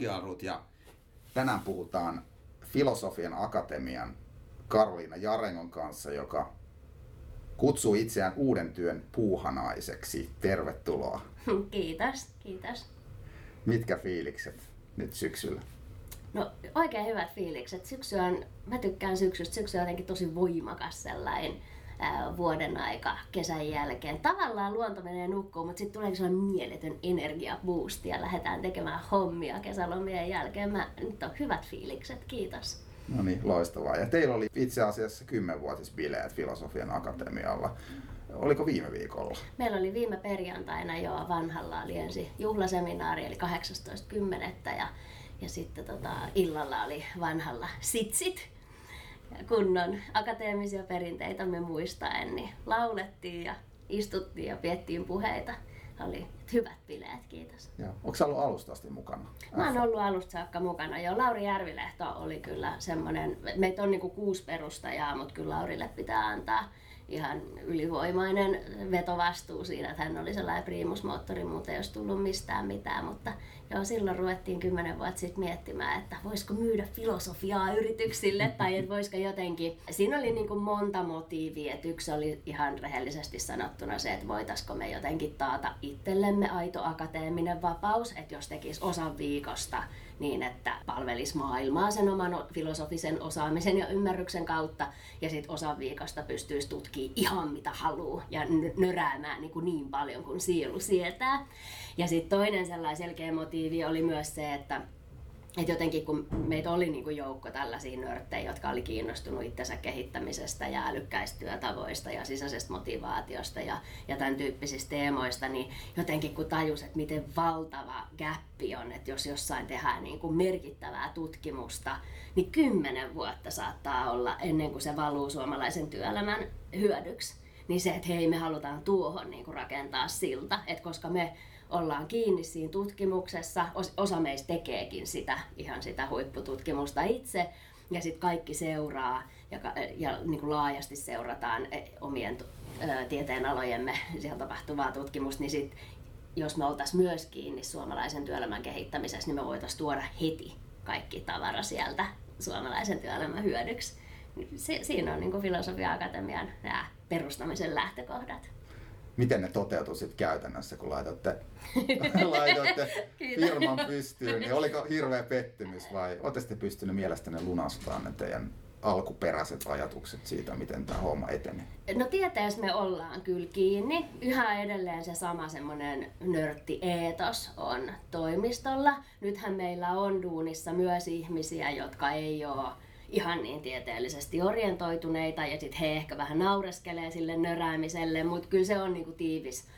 Mun nimi on Aki Arut ja tänään puhutaan Filosofian Akatemian Karoliina Jarengon kanssa, joka kutsuu itseään uuden työn puuhanaiseksi. Tervetuloa. Kiitos, kiitos. Mitkä fiilikset nyt syksyllä? No oikein hyvät fiilikset. Syksy on, mä tykkään syksystä. Syksy on jotenkin tosi voimakas sellainen vuoden aika kesän jälkeen. Tavallaan luonto menee nukkuun, mutta sitten tulee sellainen mieletön energiaboosti ja lähdetään tekemään hommia kesälomien jälkeen. Mä, nyt on hyvät fiilikset, kiitos. No niin, loistavaa. Ja teillä oli itse asiassa kymmenvuotisbileet Filosofian Akatemialla. Oliko viime viikolla? Meillä oli viime perjantaina jo vanhalla oli ensi juhlaseminaari, eli 18.10. Ja, ja sitten tota, illalla oli vanhalla sitsit, kunnon akateemisia perinteitä me muistaen, niin laulettiin ja istuttiin ja piettiin puheita. Oli hyvät bileet, kiitos. Joo. Onko ollut alusta asti mukana? Mä oon ollut alusta saakka mukana. Joo, Lauri Järvilehto oli kyllä semmoinen, meitä on niinku kuusi perustajaa, mutta kyllä Laurille pitää antaa ihan ylivoimainen vetovastuu siinä, että hän oli sellainen primusmoottori, muuten ei olisi tullut mistään mitään, mutta joo, silloin ruvettiin kymmenen vuotta sitten miettimään, että voisiko myydä filosofiaa yrityksille tai että voisiko jotenkin, siinä oli niin kuin monta motiivia, että yksi oli ihan rehellisesti sanottuna se, että voitaisiko me jotenkin taata itsellemme aito akateeminen vapaus, että jos tekisi osan viikosta niin, että palvelisi maailmaa sen oman filosofisen osaamisen ja ymmärryksen kautta ja sitten osan viikosta pystyisi tutkimaan ihan mitä haluaa ja nöräämään niin, kuin niin paljon kuin sielu sietää. Ja sitten toinen sellainen selkeä motiivi oli myös se, että et jotenkin kun meitä oli niin kuin joukko tällaisia nörttejä, jotka oli kiinnostunut itsensä kehittämisestä ja älykkäistä työtavoista ja sisäisestä motivaatiosta ja, ja tämän tyyppisistä teemoista, niin jotenkin kun tajus, että miten valtava gappi on, että jos jossain tehdään niin kuin merkittävää tutkimusta, niin kymmenen vuotta saattaa olla ennen kuin se valuu suomalaisen työelämän hyödyksi. Niin se, että hei me halutaan tuohon niin rakentaa silta, että koska me ollaan kiinni siinä tutkimuksessa. Osa meistä tekeekin sitä, ihan sitä huippututkimusta itse, ja sitten kaikki seuraa ja, ja niin kuin laajasti seurataan e, omien tieteenalojemme siellä tapahtuvaa tutkimusta, niin sit, jos me oltaisiin myös kiinni suomalaisen työelämän kehittämisessä, niin me voitaisiin tuoda heti kaikki tavara sieltä suomalaisen työelämän hyödyksi. Si- siinä on niin Filosofia-akatemian perustamisen lähtökohdat miten ne toteutuu sitten käytännössä, kun laitatte, laitoitte firman pystyyn, niin oliko hirveä pettymys vai olette pystynyt mielestäni lunastamaan ne teidän alkuperäiset ajatukset siitä, miten tämä homma eteni? No tieteessä me ollaan kyllä kiinni. Yhä edelleen se sama semmoinen nörtti-eetos on toimistolla. Nythän meillä on duunissa myös ihmisiä, jotka ei ole ihan niin tieteellisesti orientoituneita ja sitten he ehkä vähän naureskelee sille nöräämiselle, mutta kyllä se on niinku tiivis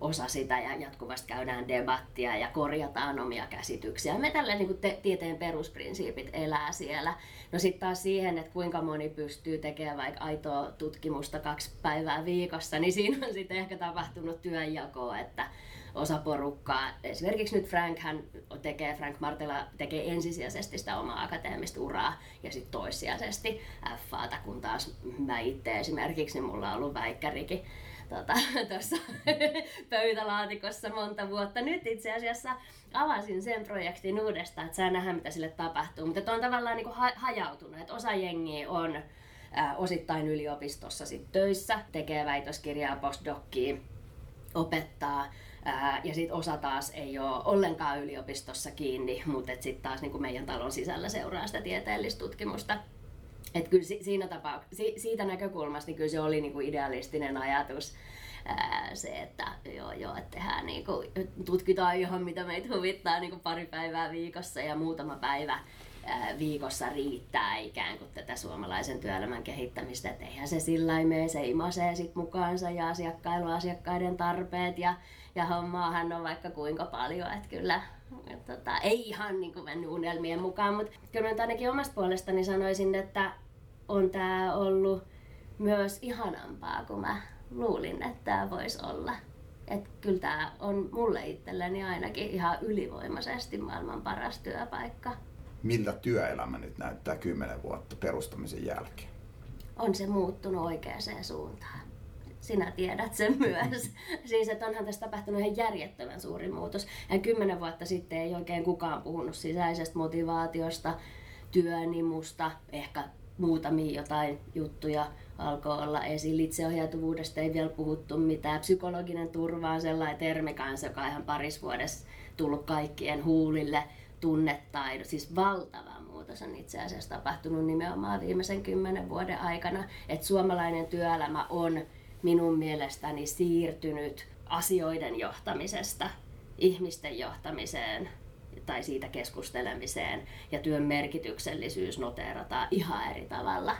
osa sitä ja jatkuvasti käydään debattia ja korjataan omia käsityksiä. Me tällä niin te- tieteen perusprinsiipit elää siellä. No sitten taas siihen, että kuinka moni pystyy tekemään vaikka aitoa tutkimusta kaksi päivää viikossa, niin siinä on sitten ehkä tapahtunut työnjakoa, että osa porukkaa, esimerkiksi nyt Frank, hän tekee, Frank Martela tekee ensisijaisesti sitä omaa akateemista uraa ja sitten toissijaisesti FAta, kun taas mä itse esimerkiksi, niin mulla on ollut väikkärikin tuossa tota, pöytälaatikossa monta vuotta. Nyt itse asiassa avasin sen projektin uudestaan, että saa nähdä mitä sille tapahtuu. Mutta on tavallaan niin ha- hajautunut, että osa jengiä on osittain yliopistossa sit töissä, tekee väitöskirjaa, postdockia, opettaa Ää, ja sitten osa taas ei ole ollenkaan yliopistossa kiinni, mutta sitten taas niin meidän talon sisällä seuraa sitä tieteellistä tutkimusta. Et kyllä siinä tapauksessa, siitä näkökulmasta niin kyllä se oli niin idealistinen ajatus se, että joo, joo, että tehdään, niin kuin, tutkitaan ihan mitä meitä huvittaa niin kuin pari päivää viikossa ja muutama päivä viikossa riittää ikään kuin tätä suomalaisen työelämän kehittämistä. Että eihän se sillä mene, se imasee sit mukaansa ja asiakkailla asiakkaiden tarpeet ja, ja hommaahan on vaikka kuinka paljon. Että kyllä että tota, ei ihan niin kuin mennyt unelmien mukaan, mutta kyllä nyt ainakin omasta puolestani sanoisin, että on tämä ollut myös ihanampaa kuin mä luulin, että tämä voisi olla. Että kyllä tämä on mulle itselleni ainakin ihan ylivoimaisesti maailman paras työpaikka miltä työelämä nyt näyttää kymmenen vuotta perustamisen jälkeen? On se muuttunut oikeaan suuntaan. Sinä tiedät sen myös. siis, että onhan tässä tapahtunut ihan järjettömän suuri muutos. Ja kymmenen vuotta sitten ei oikein kukaan puhunut sisäisestä motivaatiosta, työnimusta, ehkä muutamia jotain juttuja alkoi olla esillä. Itseohjautuvuudesta ei vielä puhuttu mitään. Psykologinen turva on sellainen termi kanssa, joka on ihan paris vuodessa tullut kaikkien huulille. Tunnetaidot, siis valtava muutos on itse asiassa tapahtunut nimenomaan viimeisen kymmenen vuoden aikana. Että suomalainen työelämä on minun mielestäni siirtynyt asioiden johtamisesta ihmisten johtamiseen tai siitä keskustelemiseen ja työn merkityksellisyys noteerataan ihan eri tavalla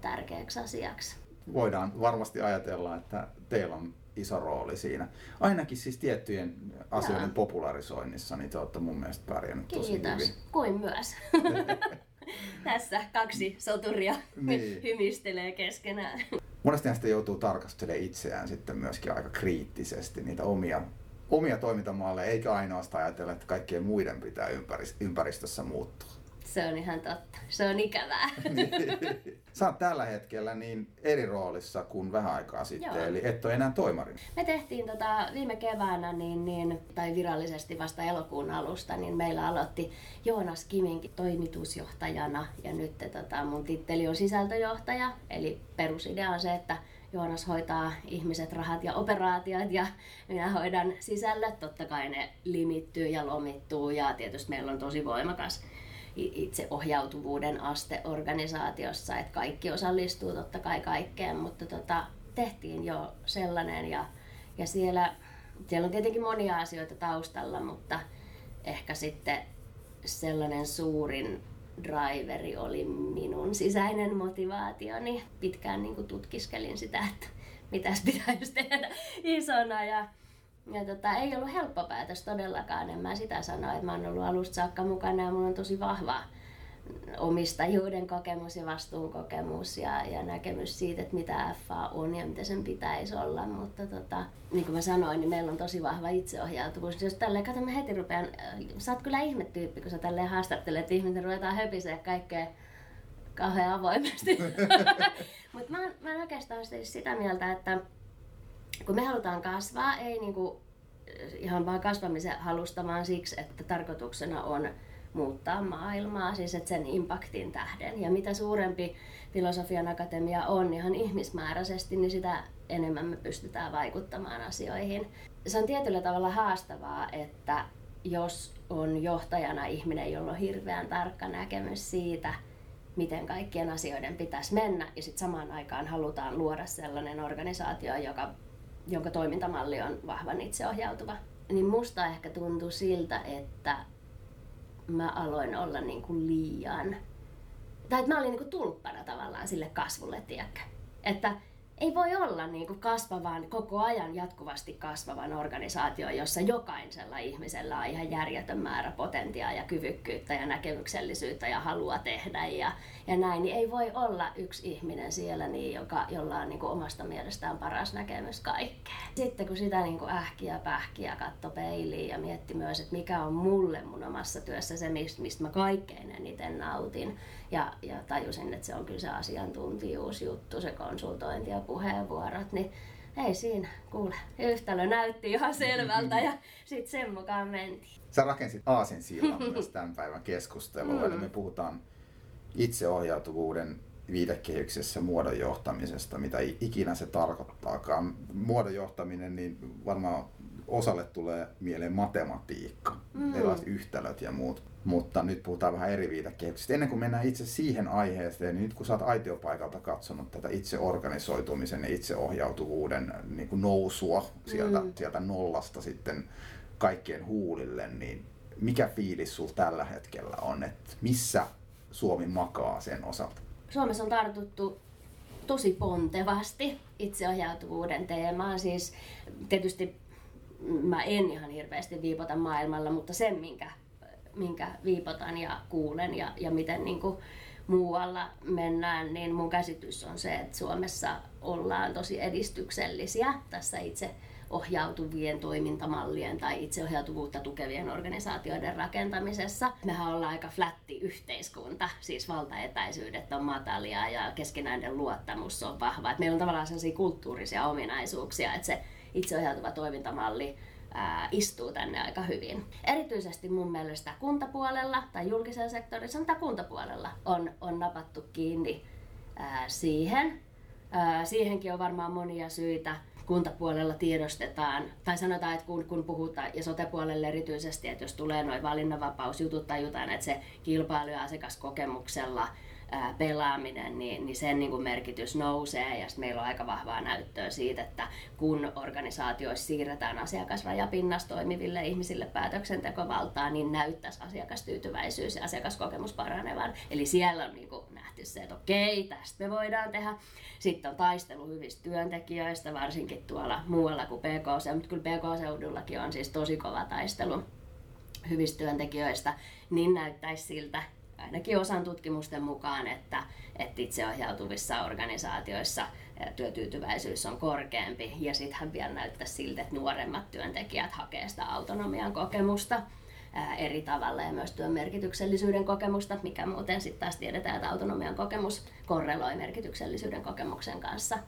tärkeäksi asiaksi. Voidaan varmasti ajatella, että teillä on iso rooli siinä. Ainakin siis tiettyjen asioiden Joo. popularisoinnissa, niin te olette mun mielestä pärjännyt tosi Kiitos. hyvin. Kuin myös. Tässä kaksi soturia niin. hymistelee keskenään. Monesti sitä joutuu tarkastelemaan itseään sitten myöskin aika kriittisesti, niitä omia, omia toimintamalleja, eikä ainoastaan ajatella, että kaikkien muiden pitää ympäristössä muuttua. Se on ihan totta. Se on ikävää. Sä oot tällä hetkellä niin eri roolissa kuin vähän aikaa sitten, Joo. eli et ole enää toimari. Me tehtiin tota viime keväänä, niin, niin, tai virallisesti vasta elokuun alusta, niin meillä aloitti Joonas Kiminkin toimitusjohtajana, ja nyt tota, mun titteli on sisältöjohtaja, eli perusidea on se, että Joonas hoitaa ihmiset, rahat ja operaatiot ja minä hoidan sisällöt. Totta kai ne limittyy ja lomittuu ja tietysti meillä on tosi voimakas itseohjautuvuuden aste organisaatiossa, että kaikki osallistuu totta kai kaikkeen, mutta tota, tehtiin jo sellainen ja, ja siellä, siellä on tietenkin monia asioita taustalla, mutta ehkä sitten sellainen suurin driveri oli minun sisäinen motivaationi. Pitkään niin kuin tutkiskelin sitä, että mitäs pitäisi tehdä isona ja ja tota, ei ollut helppo päätös todellakaan, en mä sitä sano, että mä oon ollut alusta saakka mukana ja mulla on tosi vahva omistajuuden kokemus ja vastuunkokemus ja, ja näkemys siitä, että mitä FA on ja mitä sen pitäisi olla. Mutta tota, niin kuin mä sanoin, niin meillä on tosi vahva itseohjautuvuus. Jos tälleen, kato mä heti rupean, äh, sä oot kyllä ihmetyyppi, kun sä tälleen haastattelet, että ihminen ruvetaan höpisee kaikkea kauhean avoimesti. Mutta mä, mä oon oikeastaan siis sitä mieltä, että kun me halutaan kasvaa, ei niinku ihan vaan kasvamisen halusta, vaan siksi, että tarkoituksena on muuttaa maailmaa, siis että sen impaktin tähden. Ja mitä suurempi filosofian akatemia on ihan ihmismääräisesti, niin sitä enemmän me pystytään vaikuttamaan asioihin. Se on tietyllä tavalla haastavaa, että jos on johtajana ihminen, jolla on hirveän tarkka näkemys siitä, miten kaikkien asioiden pitäisi mennä, ja sitten samaan aikaan halutaan luoda sellainen organisaatio, joka jonka toimintamalli on vahvan itseohjautuva, niin musta ehkä tuntui siltä, että mä aloin olla niin kuin liian, tai että mä olin niin kuin tulppana tavallaan sille kasvulle, tiedäkö? Että ei voi olla niin kuin kasvavan, koko ajan jatkuvasti kasvavan organisaatio, jossa jokaisella ihmisellä on ihan järjetön määrä potentiaa ja kyvykkyyttä ja näkemyksellisyyttä ja halua tehdä ja, ja näin, niin ei voi olla yksi ihminen siellä, niin, joka, jolla on niin kuin omasta mielestään paras näkemys kaikkeen. Sitten kun sitä niin kuin ähkiä pähkiä katto peiliin ja mietti myös, että mikä on mulle mun omassa työssä se, mistä mä kaikkein eniten nautin, ja, ja tajusin, että se on kyllä se asiantuntijuusjuttu, se konsultointi ja puheenvuorot, niin ei siinä, kuule, yhtälö näytti ihan selvältä ja sitten sen mukaan mentiin. Sä rakensit Aasin sillan myös tämän päivän keskusteluun, mm. eli me puhutaan itseohjautuvuuden viitekehyksessä muodon johtamisesta, mitä ikinä se tarkoittaakaan. Muodon johtaminen, niin varmaan osalle tulee mieleen matematiikka, mm. erilaiset yhtälöt ja muut. Mutta nyt puhutaan vähän eri viitekehyksistä. Ennen kuin mennään itse siihen aiheeseen, niin nyt kun sä oot aitiopaikalta katsonut tätä itse organisoitumisen ja itseohjautuvuuden niin kuin nousua sieltä, mm. sieltä nollasta sitten kaikkien huulille, niin mikä fiilis sulla tällä hetkellä on, että missä Suomi makaa sen osalta? Suomessa on tartuttu tosi pontevasti itseohjautuvuuden teemaan. Siis tietysti mä en ihan hirveästi viipota maailmalla, mutta sen, minkä, minkä viipotan ja kuulen ja, ja miten niin kuin muualla mennään, niin mun käsitys on se, että Suomessa ollaan tosi edistyksellisiä tässä itse ohjautuvien toimintamallien tai itseohjautuvuutta tukevien organisaatioiden rakentamisessa. Mehän ollaan aika flätti yhteiskunta, siis valtaetäisyydet on matalia ja keskinäinen luottamus on vahva. Et meillä on tavallaan sellaisia kulttuurisia ominaisuuksia, että se itseohjautuva toimintamalli ää, istuu tänne aika hyvin. Erityisesti mun mielestä kuntapuolella tai julkisella sektorilla, sanotaan kuntapuolella, on, on napattu kiinni ää, siihen. Ää, siihenkin on varmaan monia syitä kuntapuolella tiedostetaan, tai sanotaan, että kun, kun puhutaan, ja sotepuolelle erityisesti, että jos tulee noin valinnanvapausjutut tai jotain, että se kilpailu- ja asiakaskokemuksella ää, pelaaminen, niin, niin sen niin kuin merkitys nousee ja meillä on aika vahvaa näyttöä siitä, että kun organisaatioissa siirretään asiakasrajapinnassa toimiville ihmisille päätöksentekovaltaa, niin näyttäisi asiakastyytyväisyys ja asiakaskokemus paranevan. Eli siellä on niin kuin nähty se, että okei, tästä me voidaan tehdä. Sitten on taistelu hyvistä työntekijöistä, varsinkin tuolla muualla kuin PK-seudulla, mutta kyllä PK-seudullakin on siis tosi kova taistelu hyvistä työntekijöistä, niin näyttäisi siltä, ainakin osan tutkimusten mukaan, että, että itseohjautuvissa organisaatioissa työtyytyväisyys on korkeampi. Ja sittenhän vielä näyttää siltä, että nuoremmat työntekijät hakee sitä autonomian kokemusta eri tavalla ja myös työn merkityksellisyyden kokemusta, mikä muuten sitten taas tiedetään, että autonomian kokemus korreloi merkityksellisyyden kokemuksen kanssa.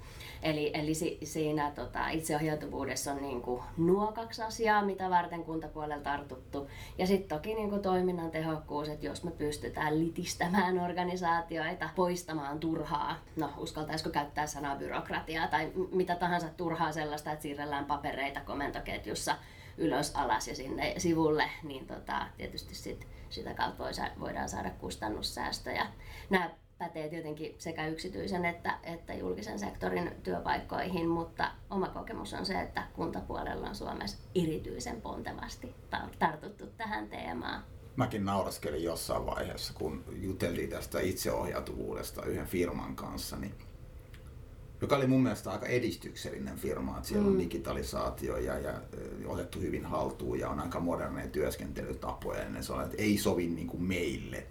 Eli, eli si, siinä tota, itseohjautuvuudessa on niin kuin nuo kaksi asiaa, mitä varten kuntapuolella tartuttu. Ja sitten toki niin kuin toiminnan tehokkuus, että jos me pystytään litistämään organisaatioita, poistamaan turhaa, no uskaltaisiko käyttää sanaa byrokratiaa tai mitä tahansa turhaa sellaista, että siirrellään papereita komentoketjussa ylös, alas ja sinne sivulle, niin tota, tietysti sit, sitä kautta voidaan saada kustannussäästöjä. Nämä pätee tietenkin sekä yksityisen että, että julkisen sektorin työpaikkoihin, mutta oma kokemus on se, että kuntapuolella on Suomessa erityisen pontevasti tartuttu tähän teemaan. Mäkin nauraskelin jossain vaiheessa, kun juteltiin tästä itseohjautuvuudesta yhden firman kanssa, niin joka oli mun mielestä aika edistyksellinen firma, että siellä on mm. digitalisaatio ja, ja otettu hyvin haltuun ja on aika moderneja työskentelytapoja, ennen se on, että ei sovi niin kuin meille.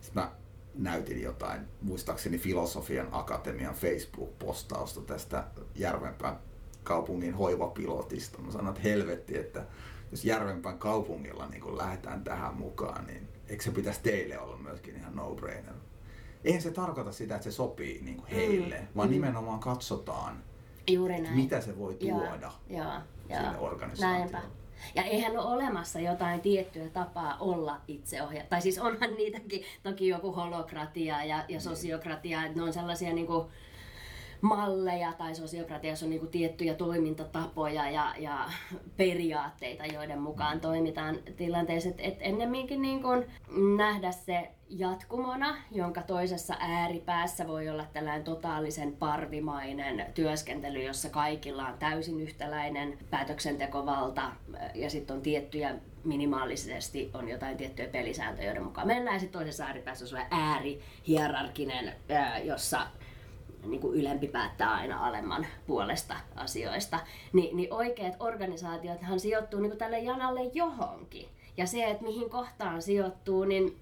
Sitten mä näytin jotain, muistaakseni Filosofian Akatemian Facebook-postausta tästä Järvenpään kaupungin hoivapilotista. Mä sanoin, että helvetti, että jos Järvenpään kaupungilla niin kun lähdetään tähän mukaan, niin eikö se pitäisi teille olla myöskin ihan no-brainer? Eihän se tarkoita sitä, että se sopii niin kuin heille, mm. vaan mm. nimenomaan katsotaan, Juuri näin. mitä se voi tuoda ja, ja, sille organisaatiolle. Ja eihän ole olemassa jotain tiettyä tapaa olla itseohja. Tai siis onhan niitäkin toki joku holokratia ja, ja niin. sosiokratia, että ne on sellaisia niin kuin, malleja tai sosiokratiassa on niin kuin tiettyjä toimintatapoja ja, ja periaatteita, joiden mukaan mm. toimitaan tilanteessa. Et, et ennemminkin niin kuin nähdä se jatkumona, jonka toisessa ääripäässä voi olla tällainen totaalisen parvimainen työskentely, jossa kaikilla on täysin yhtäläinen päätöksentekovalta ja sitten on tiettyjä minimaalisesti on jotain tiettyjä pelisääntöjä, joiden mukaan mennään. Ja sitten toisessa ääripäässä on sellainen äärihierarkinen, jossa niin kuin ylempi päättää aina alemman puolesta asioista. Ni, niin oikeat organisaatiothan sijoittuu niin kuin tälle janalle johonkin. Ja se, että mihin kohtaan sijoittuu, niin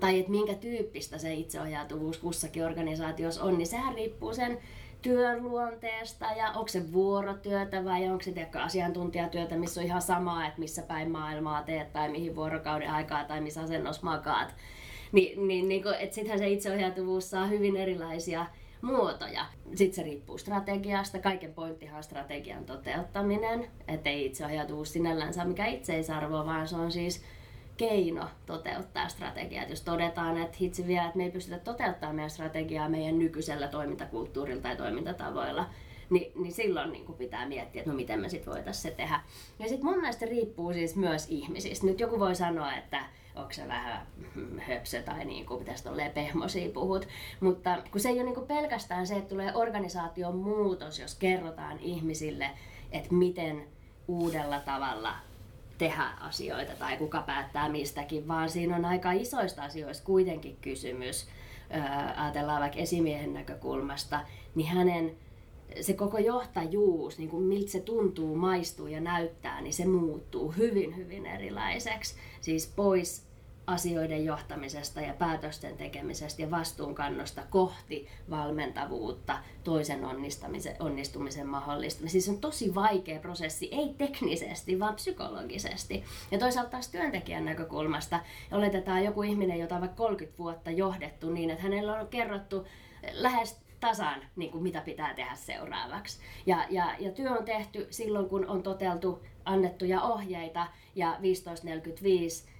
tai että minkä tyyppistä se itseohjautuvuus kussakin organisaatiossa on, niin sehän riippuu sen työn luonteesta ja onko se vuorotyötä vai onko se tiedätkö, asiantuntijatyötä, missä on ihan sama, että missä päin maailmaa teet tai mihin vuorokauden aikaa tai missä asennossa makaat. Ni, niin, niin että sittenhän se itseohjautuvuus saa hyvin erilaisia muotoja. Sitten se riippuu strategiasta. Kaiken pointtihan on strategian toteuttaminen. Että ei itseohjautuvuus sinällään saa mikä itseisarvo, vaan se on siis keino toteuttaa strategiaa. jos todetaan, että hitsi vielä, että me ei pystytä toteuttamaan meidän strategiaa meidän nykyisellä toimintakulttuurilla tai toimintatavoilla, niin, niin silloin niin pitää miettiä, että no miten me sitten voitaisiin se tehdä. Ja sitten mun mielestä riippuu siis myös ihmisistä. Nyt joku voi sanoa, että onko se vähän höpsö tai niin kuin pitäisi tolleen pehmosia puhut. Mutta kun se ei ole niin kuin pelkästään se, että tulee organisaation muutos, jos kerrotaan ihmisille, että miten uudella tavalla tehdä asioita tai kuka päättää mistäkin, vaan siinä on aika isoista asioista kuitenkin kysymys. ajatellaan vaikka esimiehen näkökulmasta, niin hänen se koko johtajuus, niin kuin miltä se tuntuu, maistuu ja näyttää, niin se muuttuu hyvin, hyvin erilaiseksi. Siis pois asioiden johtamisesta ja päätösten tekemisestä ja vastuunkannosta kohti valmentavuutta, toisen onnistumisen, onnistumisen mahdollistamista. Siis on tosi vaikea prosessi, ei teknisesti, vaan psykologisesti. Ja toisaalta taas työntekijän näkökulmasta oletetaan joku ihminen, jota on vaikka 30 vuotta johdettu niin, että hänellä on kerrottu lähes tasan, niin kuin mitä pitää tehdä seuraavaksi. Ja, ja, ja työ on tehty silloin, kun on toteltu annettuja ohjeita ja 1545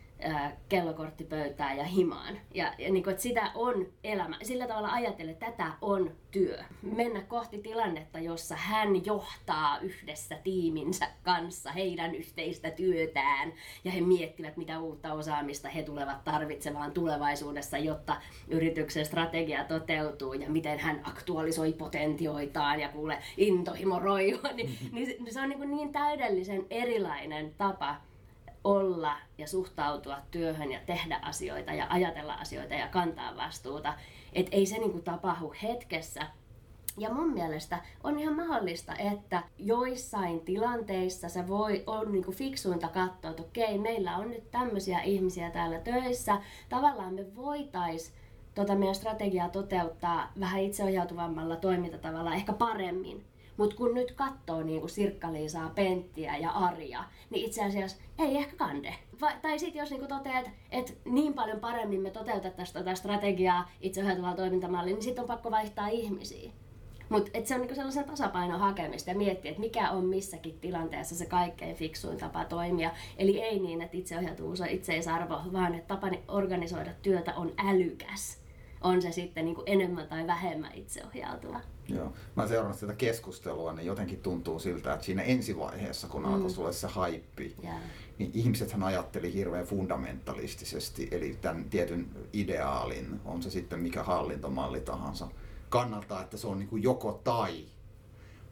kellokortti pöytään ja himaan. Ja, ja niin kuin, että sitä on elämä. Sillä tavalla ajattelen, että tätä on työ. Mennä kohti tilannetta, jossa hän johtaa yhdessä tiiminsä kanssa heidän yhteistä työtään. Ja he miettivät, mitä uutta osaamista he tulevat tarvitsemaan tulevaisuudessa, jotta yrityksen strategia toteutuu ja miten hän aktualisoi potentioitaan ja kuule intohimo roijua. Niin, niin se on niin, niin täydellisen erilainen tapa olla ja suhtautua työhön ja tehdä asioita ja ajatella asioita ja kantaa vastuuta. Että ei se niinku tapahdu hetkessä. Ja mun mielestä on ihan mahdollista, että joissain tilanteissa se voi on niinku fiksuinta katsoa, että okei, meillä on nyt tämmöisiä ihmisiä täällä töissä. Tavallaan me voitais tota meidän strategiaa toteuttaa vähän itseohjautuvammalla toimintatavalla ehkä paremmin mutta kun nyt katsoo niin kuin Sirkka-Liisaa, Penttiä ja Arja, niin itse asiassa ei ehkä kande. Va- tai sitten jos niin toteat, että niin paljon paremmin me toteutettaisiin tätä strategiaa itseohjautuvalla toimintamallilla, niin sitten on pakko vaihtaa ihmisiä. Mutta se on niinku sellaisen tasapainon hakemista ja miettiä, että mikä on missäkin tilanteessa se kaikkein fiksuin tapa toimia. Eli ei niin, että itseohjautuvuus on itseisarvo, vaan että tapa organisoida työtä on älykäs. On se sitten niinku enemmän tai vähemmän itseohjautuva. Joo. Mä seurannut sitä keskustelua, niin jotenkin tuntuu siltä, että siinä ensivaiheessa, kun mm. alkoi tulla se haippi, yeah. niin ihmisethän ajatteli hirveän fundamentalistisesti, eli tämän tietyn ideaalin, on se sitten mikä hallintomalli tahansa, kannalta, että se on niin kuin joko tai.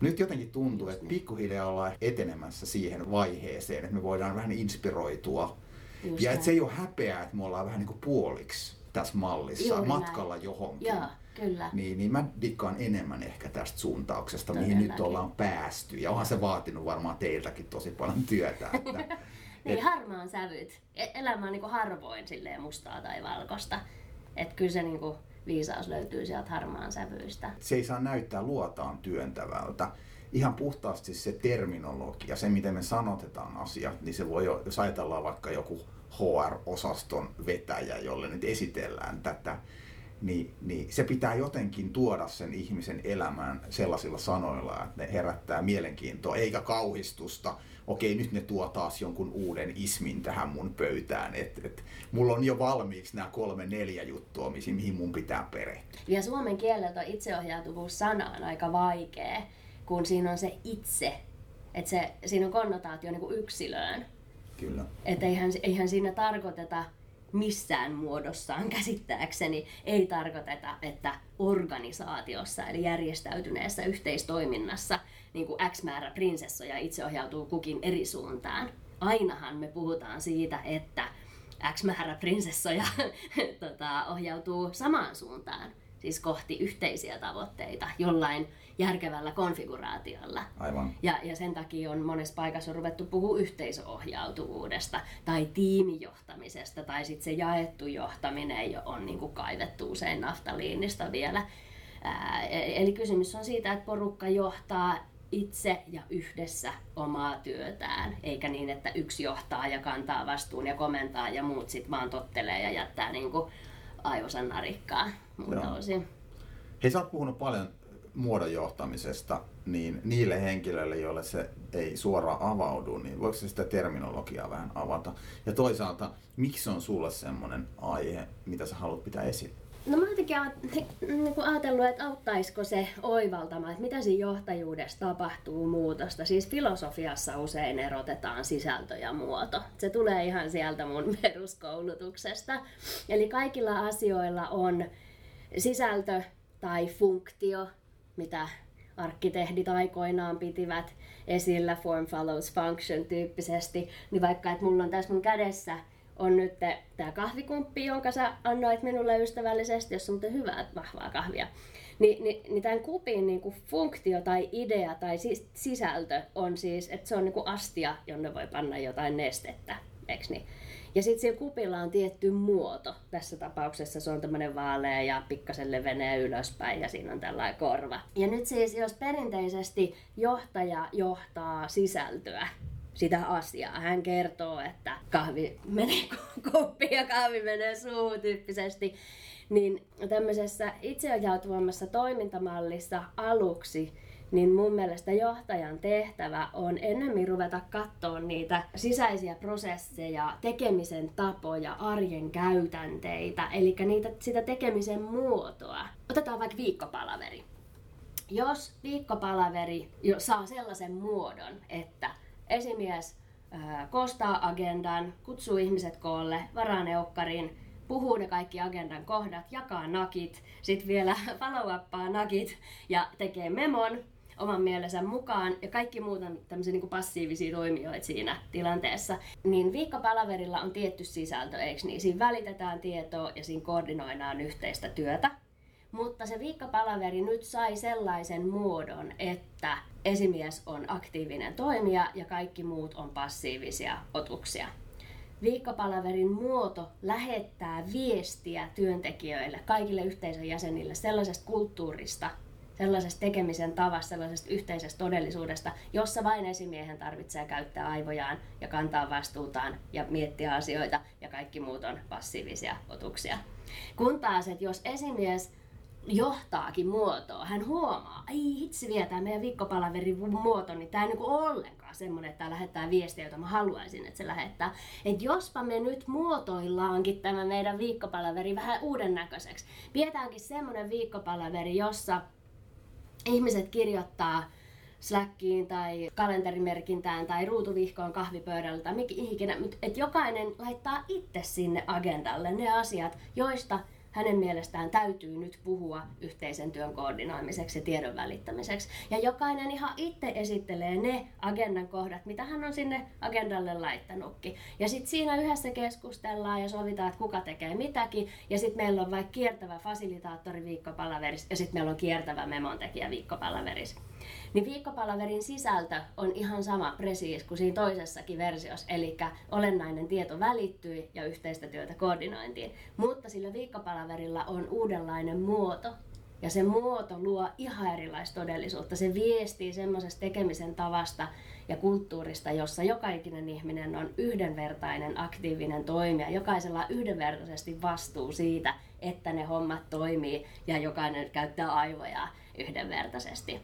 Nyt jotenkin tuntuu, että niin. pikkuhiljaa ollaan etenemässä siihen vaiheeseen, että me voidaan vähän inspiroitua. Just ja että se ei ole häpeää, että me ollaan vähän niin kuin puoliksi tässä mallissa, Juuri matkalla näin. johonkin. Joo. Kyllä. Niin, niin mä dikkaan enemmän ehkä tästä suuntauksesta, Todellakin. mihin nyt ollaan päästy. Ja onhan se vaatinut varmaan teiltäkin tosi paljon työtä. Että, niin, et... harmaan sävyt. E- elämä on niin harvoin silleen mustaa tai valkoista. Että kyllä se niin kuin viisaus löytyy sieltä harmaan sävyistä. Se ei saa näyttää luotaan työntävältä. Ihan puhtaasti se terminologia, se miten me sanotetaan asiat, niin se voi, jos ajatellaan vaikka joku HR-osaston vetäjä, jolle nyt esitellään tätä, niin, niin se pitää jotenkin tuoda sen ihmisen elämään sellaisilla sanoilla, että ne herättää mielenkiintoa eikä kauhistusta. Okei, nyt ne tuo taas jonkun uuden ismin tähän mun pöytään. Et, et, mulla on jo valmiiksi nämä kolme neljä juttua, mihin mun pitää perehtyä. Ja suomen kieleltä itseohjautuvuus sana on aika vaikea, kun siinä on se itse. Että se, siinä on konnotaatio niin kuin yksilöön. Kyllä. Että eihän, eihän siinä tarkoiteta missään muodossaan käsittääkseni ei tarkoiteta, että organisaatiossa eli järjestäytyneessä yhteistoiminnassa niin kuin X määrä prinsessoja itseohjautuu kukin eri suuntaan. Ainahan me puhutaan siitä, että X määrä prinsessoja tota, ohjautuu samaan suuntaan siis kohti yhteisiä tavoitteita jollain järkevällä konfiguraatiolla. Aivan. Ja, ja sen takia on monessa paikassa ruvettu puhua yhteisöohjautuvuudesta tai tiimijohtamisesta tai sitten se jaettu johtaminen jo on niin kuin kaivettu usein naftaliinista vielä. Ää, e, eli kysymys on siitä, että porukka johtaa itse ja yhdessä omaa työtään, eikä niin, että yksi johtaa ja kantaa vastuun ja komentaa ja muut sitten vaan tottelee ja jättää niin kuin aivosan narikkaa muuta osin. Hei, sä oot puhunut paljon muodon johtamisesta, niin niille henkilöille, joille se ei suoraan avaudu, niin voiko sitä terminologiaa vähän avata? Ja toisaalta, miksi on sulle semmoinen aihe, mitä sä haluat pitää esillä? No mä jotenkin niin ajatellut, että auttaisiko se oivaltamaan, että mitä siinä johtajuudessa tapahtuu muutosta. Siis filosofiassa usein erotetaan sisältö ja muoto. Se tulee ihan sieltä mun peruskoulutuksesta. Eli kaikilla asioilla on sisältö tai funktio, mitä arkkitehdit aikoinaan pitivät esillä form follows function tyyppisesti, niin vaikka että mulla on tässä mun kädessä on nyt tämä kahvikumppi, jonka sä annoit minulle ystävällisesti, jos on muuten hyvää, vahvaa kahvia. Ni, niin, niin tämän kupin niin kuin funktio tai idea tai sis, sisältö on siis, että se on niin kuin astia, jonne voi panna jotain nestettä. eikö niin? Ja sitten sillä kupilla on tietty muoto. Tässä tapauksessa se on tämmöinen vaalea ja pikkasen levenee ylöspäin ja siinä on tällainen korva. Ja nyt siis, jos perinteisesti johtaja johtaa sisältöä, sitä asiaa. Hän kertoo, että kahvi menee koppiin ja kahvi menee suuhun tyyppisesti. Niin tämmöisessä itseohjautuvammassa toimintamallissa aluksi niin mun mielestä johtajan tehtävä on enemmän ruveta katsoa niitä sisäisiä prosesseja, tekemisen tapoja, arjen käytänteitä, eli niitä, sitä tekemisen muotoa. Otetaan vaikka viikkopalaveri. Jos viikkopalaveri jo saa sellaisen muodon, että esimies koostaa agendan, kutsuu ihmiset koolle, varaa neukkarin, puhuu ne kaikki agendan kohdat, jakaa nakit, sitten vielä follow nakit ja tekee memon oman mielensä mukaan ja kaikki muut on tämmöisiä niin passiivisia toimijoita siinä tilanteessa. Niin viikkopalaverilla on tietty sisältö, eikö niin? Siinä välitetään tietoa ja siinä koordinoidaan yhteistä työtä. Mutta se viikkopalaveri nyt sai sellaisen muodon, että esimies on aktiivinen toimija ja kaikki muut on passiivisia otuksia. Viikkopalaverin muoto lähettää viestiä työntekijöille, kaikille yhteisön jäsenille sellaisesta kulttuurista, sellaisesta tekemisen tavasta, sellaisesta yhteisestä todellisuudesta, jossa vain esimiehen tarvitsee käyttää aivojaan ja kantaa vastuutaan ja miettiä asioita ja kaikki muut on passiivisia otuksia. Kun taas, että jos esimies johtaakin muotoa. Hän huomaa, ei hitsi vielä tämä meidän viikkopalaverin muoto, niin tämä ei niin ollenkaan semmoinen, että tämä lähettää viestiä, jota mä haluaisin, että se lähettää. Että jospa me nyt muotoillaankin tämä meidän viikkopalaveri vähän uuden näköiseksi. Pidetäänkin semmoinen viikkopalaveri, jossa ihmiset kirjoittaa Slackiin tai kalenterimerkintään tai ruutuvihkoon kahvipöydällä tai mikä ikinä, että jokainen laittaa itse sinne agendalle ne asiat, joista hänen mielestään täytyy nyt puhua yhteisen työn koordinoimiseksi ja tiedon välittämiseksi. Ja jokainen ihan itse esittelee ne agendan kohdat, mitä hän on sinne agendalle laittanutkin. Ja sitten siinä yhdessä keskustellaan ja sovitaan, että kuka tekee mitäkin. Ja sitten meillä on vaikka kiertävä fasilitaattori viikkopalaveris ja sitten meillä on kiertävä memontekijä viikkopalaveris. Niin viikkopalaverin sisältö on ihan sama presiis kuin siinä toisessakin versiossa, eli olennainen tieto välittyi ja yhteistä työtä koordinointiin. Mutta sillä viikkopalaverilla on uudenlainen muoto, ja se muoto luo ihan erilaista todellisuutta. Se viestii semmoisesta tekemisen tavasta ja kulttuurista, jossa jokainen ihminen on yhdenvertainen, aktiivinen toimija. Jokaisella on yhdenvertaisesti vastuu siitä, että ne hommat toimii ja jokainen käyttää aivoja yhdenvertaisesti.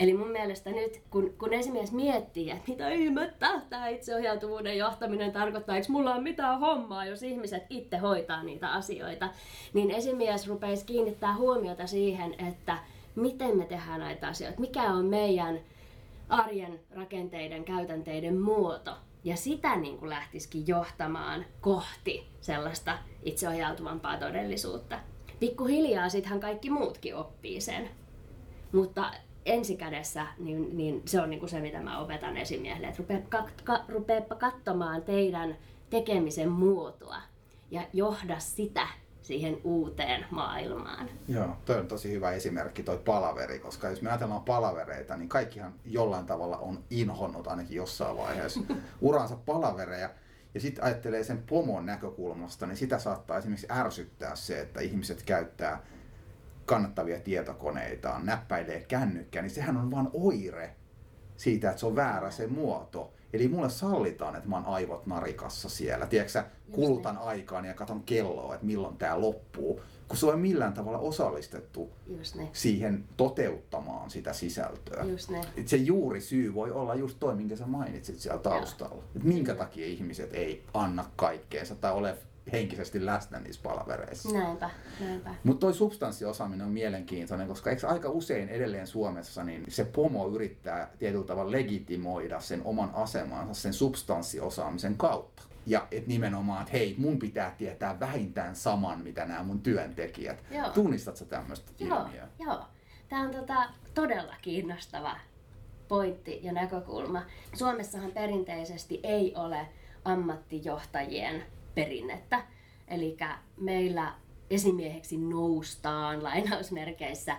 Eli mun mielestä nyt, kun, kun esimies miettii, että mitä ihmettä tämä itseohjautuvuuden johtaminen tarkoittaa, eikö mulla ole mitään hommaa, jos ihmiset itse hoitaa niitä asioita, niin esimies rupeisi kiinnittää huomiota siihen, että miten me tehdään näitä asioita, mikä on meidän arjen rakenteiden, käytänteiden muoto. Ja sitä niin kuin lähtisikin johtamaan kohti sellaista itseohjautuvampaa todellisuutta. Pikkuhiljaa sittenhän kaikki muutkin oppii sen. Mutta ensikädessä, niin, niin se on niin kuin se, mitä mä opetan esimiehelle, että rupea, ka, ka, rupeepa katsomaan teidän tekemisen muotoa ja johda sitä siihen uuteen maailmaan. Joo, toi on tosi hyvä esimerkki toi palaveri, koska jos me ajatellaan palavereita, niin kaikkihan jollain tavalla on inhonnut ainakin jossain vaiheessa uransa palavereja. Ja sitten ajattelee sen pomon näkökulmasta, niin sitä saattaa esimerkiksi ärsyttää se, että ihmiset käyttää kannattavia tietokoneitaan, näppäilee kännykkää, niin sehän on vain oire siitä, että se on väärä se muoto. Eli mulle sallitaan, että mä oon aivot narikassa siellä. Tiedätkö kulutan niin. aikaa ja katon kelloa, että milloin tämä loppuu. Kun se on millään tavalla osallistettu niin. siihen toteuttamaan sitä sisältöä. Just niin. Et se juuri syy voi olla just toi, minkä sä mainitsit siellä taustalla. Et minkä takia ihmiset ei anna kaikkeensa tai ole henkisesti läsnä niissä palavereissa. Näinpä, näinpä. Mutta toi substanssiosaaminen on mielenkiintoinen, koska eikö aika usein edelleen Suomessa niin se pomo yrittää tietyllä tavalla legitimoida sen oman asemansa sen substanssiosaamisen kautta. Ja et nimenomaan, että hei, mun pitää tietää vähintään saman, mitä nämä mun työntekijät. Joo. Tunnistatko tämmöistä ilmiöä? Joo. Tämä on tota, todella kiinnostava pointti ja näkökulma. Suomessahan perinteisesti ei ole ammattijohtajien perinnettä. Eli meillä esimieheksi noustaan lainausmerkeissä,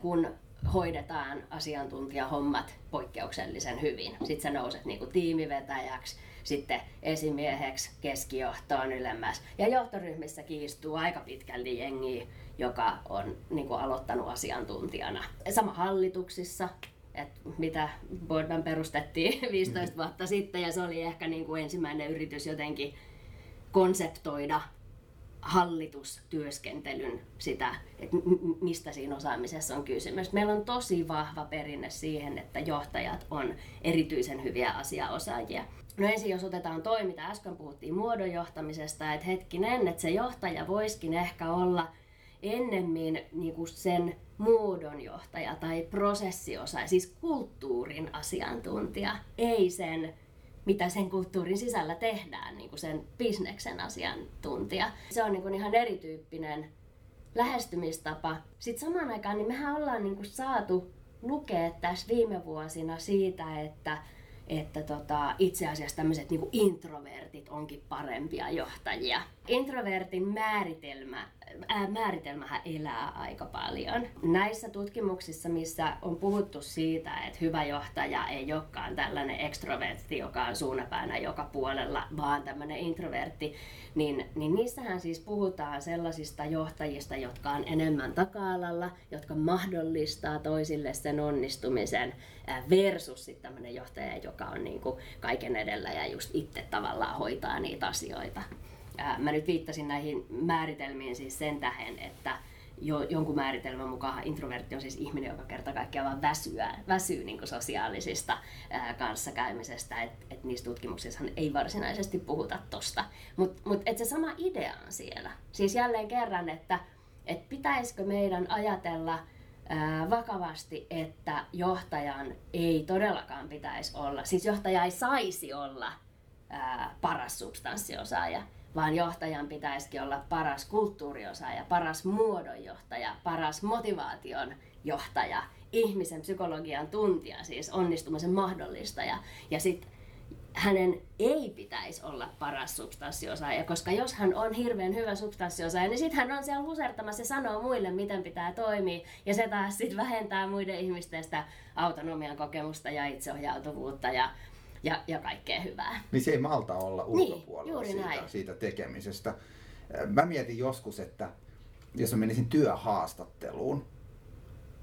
kun hoidetaan asiantuntijahommat poikkeuksellisen hyvin. Sitten sä nouset niinku tiimivetäjäksi, sitten esimieheksi, keskijohtoon ylemmäs. Ja johtoryhmissä kiistuu aika pitkälti jengi, joka on niinku aloittanut asiantuntijana. Sama hallituksissa, että mitä Boardman perustettiin 15 vuotta sitten ja se oli ehkä niin kuin ensimmäinen yritys jotenkin konseptoida hallitustyöskentelyn sitä, että mistä siinä osaamisessa on kysymys. Meillä on tosi vahva perinne siihen, että johtajat on erityisen hyviä asiaosaajia. No ensin jos otetaan toi, mitä äsken puhuttiin muodonjohtamisesta, että hetkinen, että se johtaja voiskin ehkä olla ennemmin niin kuin sen muodonjohtaja tai prosessiosa, siis kulttuurin asiantuntija, ei sen mitä sen kulttuurin sisällä tehdään, niin kuin sen bisneksen asiantuntija. Se on niin kuin ihan erityyppinen lähestymistapa. Sitten samaan aikaan niin mehän ollaan niin kuin saatu lukea tässä viime vuosina siitä, että että tota, itse asiassa tämmöiset niin introvertit onkin parempia johtajia. Introvertin määritelmä määritelmähän elää aika paljon. Näissä tutkimuksissa, missä on puhuttu siitä, että hyvä johtaja ei olekaan tällainen ekstrovertti, joka on suunapäänä joka puolella, vaan tämmöinen introvertti, niin, niin niissähän siis puhutaan sellaisista johtajista, jotka on enemmän taka-alalla, jotka mahdollistaa toisille sen onnistumisen, versus sitten tämmöinen johtaja, joka on niin kuin kaiken edellä ja just itse tavallaan hoitaa niitä asioita mä nyt viittasin näihin määritelmiin siis sen tähän, että jo, jonkun määritelmän mukaan introvertti on siis ihminen, joka kerta kaikkiaan vaan väsyä, väsyy niin sosiaalisista ää, kanssakäymisestä, että et niissä tutkimuksissa ei varsinaisesti puhuta tosta. Mutta mut, se sama idea on siellä. Siis jälleen kerran, että et pitäisikö meidän ajatella ää, vakavasti, että johtajan ei todellakaan pitäisi olla, siis johtaja ei saisi olla ää, paras substanssiosaaja, vaan johtajan pitäisikin olla paras kulttuuriosaaja, paras muodonjohtaja, paras motivaation johtaja, ihmisen psykologian tuntija, siis onnistumisen mahdollistaja. Ja sitten hänen ei pitäisi olla paras substanssiosaaja, koska jos hän on hirveän hyvä substanssiosaaja, niin sitten hän on siellä husertamassa ja sanoo muille, miten pitää toimia, ja se taas sitten vähentää muiden ihmisten sitä autonomian kokemusta ja itseohjautuvuutta ja ja, ja kaikkea hyvää. Niin se ei malta olla niin, ulkopuolella niin, siitä, siitä tekemisestä. Mä mietin joskus, että jos mä menisin työhaastatteluun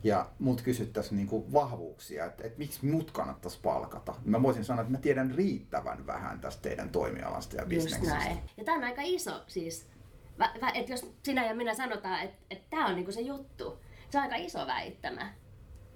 ja mut kysyttäisiin niinku vahvuuksia, että, että miksi mut kannattaisi palkata, niin mä voisin sanoa, että mä tiedän riittävän vähän tästä teidän toimialasta ja bisneksestä. näin. Ja tämä on aika iso siis, että jos sinä ja minä sanotaan, että, että tämä on niinku se juttu, se on aika iso väittämä.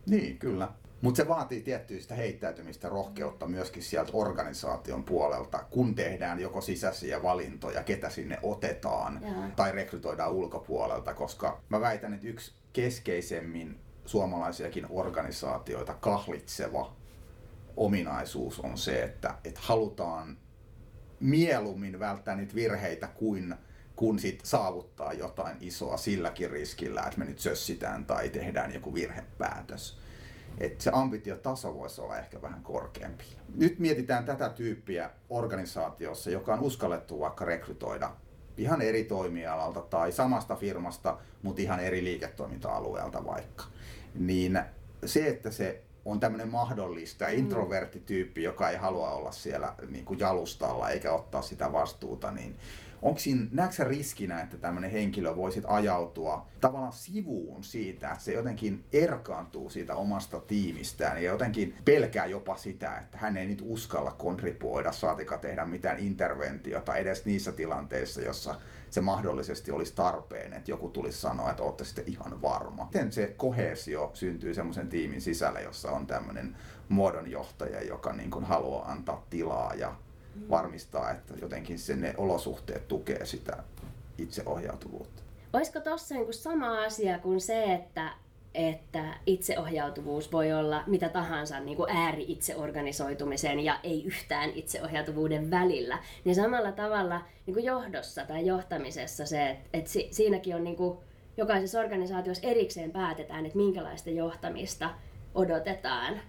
Niin, kyllä. Mutta se vaatii tiettyistä heittäytymistä, rohkeutta myöskin sieltä organisaation puolelta, kun tehdään joko sisäisiä valintoja, ketä sinne otetaan Jaa. tai rekrytoidaan ulkopuolelta, koska mä väitän, että yksi keskeisemmin suomalaisiakin organisaatioita kahlitseva ominaisuus on se, että, että halutaan mieluummin välttää niitä virheitä kuin kun sit saavuttaa jotain isoa silläkin riskillä, että me nyt sössitään tai tehdään joku virhepäätös että se ambitiotaso voisi olla ehkä vähän korkeampi. Nyt mietitään tätä tyyppiä organisaatiossa, joka on uskallettu vaikka rekrytoida ihan eri toimialalta tai samasta firmasta, mutta ihan eri liiketoiminta-alueelta vaikka. Niin se, että se on tämmöinen mahdollista, mm. introverttityyppi, joka ei halua olla siellä niin kuin jalustalla eikä ottaa sitä vastuuta, niin onko siinä, näetkö riskinä, että tämmöinen henkilö voisi ajautua tavallaan sivuun siitä, että se jotenkin erkaantuu siitä omasta tiimistään ja jotenkin pelkää jopa sitä, että hän ei nyt uskalla kontribuoida, saatika tehdä mitään interventiota edes niissä tilanteissa, jossa se mahdollisesti olisi tarpeen, että joku tulisi sanoa, että olette sitten ihan varma. Miten se kohesio syntyy semmoisen tiimin sisällä, jossa on tämmöinen muodonjohtaja, joka niin kuin haluaa antaa tilaa ja varmistaa, että jotenkin sen ne olosuhteet tukee sitä itseohjautuvuutta. Olisiko tuossa niin sama asia kuin se, että, että itseohjautuvuus voi olla mitä tahansa niin kuin ääri-itseorganisoitumisen ja ei yhtään itseohjautuvuuden välillä, niin samalla tavalla niin kuin johdossa tai johtamisessa se, että, että si, siinäkin on niin kuin, jokaisessa organisaatiossa erikseen päätetään, että minkälaista johtamista odotetaan